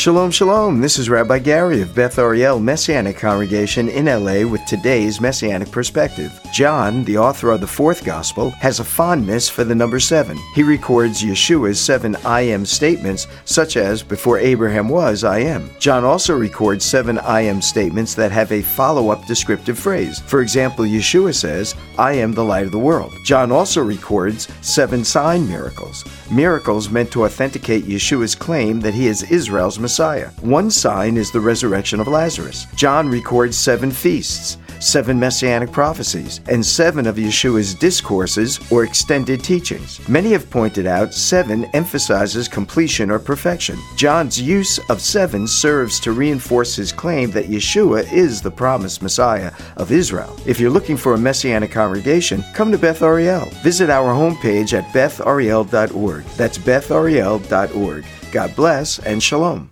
Shalom, shalom. This is Rabbi Gary of Beth Ariel Messianic Congregation in LA with today's Messianic perspective. John, the author of the fourth gospel, has a fondness for the number seven. He records Yeshua's seven I am statements, such as, Before Abraham was, I am. John also records seven I am statements that have a follow up descriptive phrase. For example, Yeshua says, I am the light of the world. John also records seven sign miracles, miracles meant to authenticate Yeshua's claim that he is Israel's Messiah. One sign is the resurrection of Lazarus. John records seven feasts, seven messianic prophecies, and seven of Yeshua's discourses or extended teachings. Many have pointed out seven emphasizes completion or perfection. John's use of seven serves to reinforce his claim that Yeshua is the promised Messiah of Israel. If you're looking for a messianic congregation, come to Beth Ariel. Visit our homepage at bethariel.org. That's bethariel.org. God bless and shalom.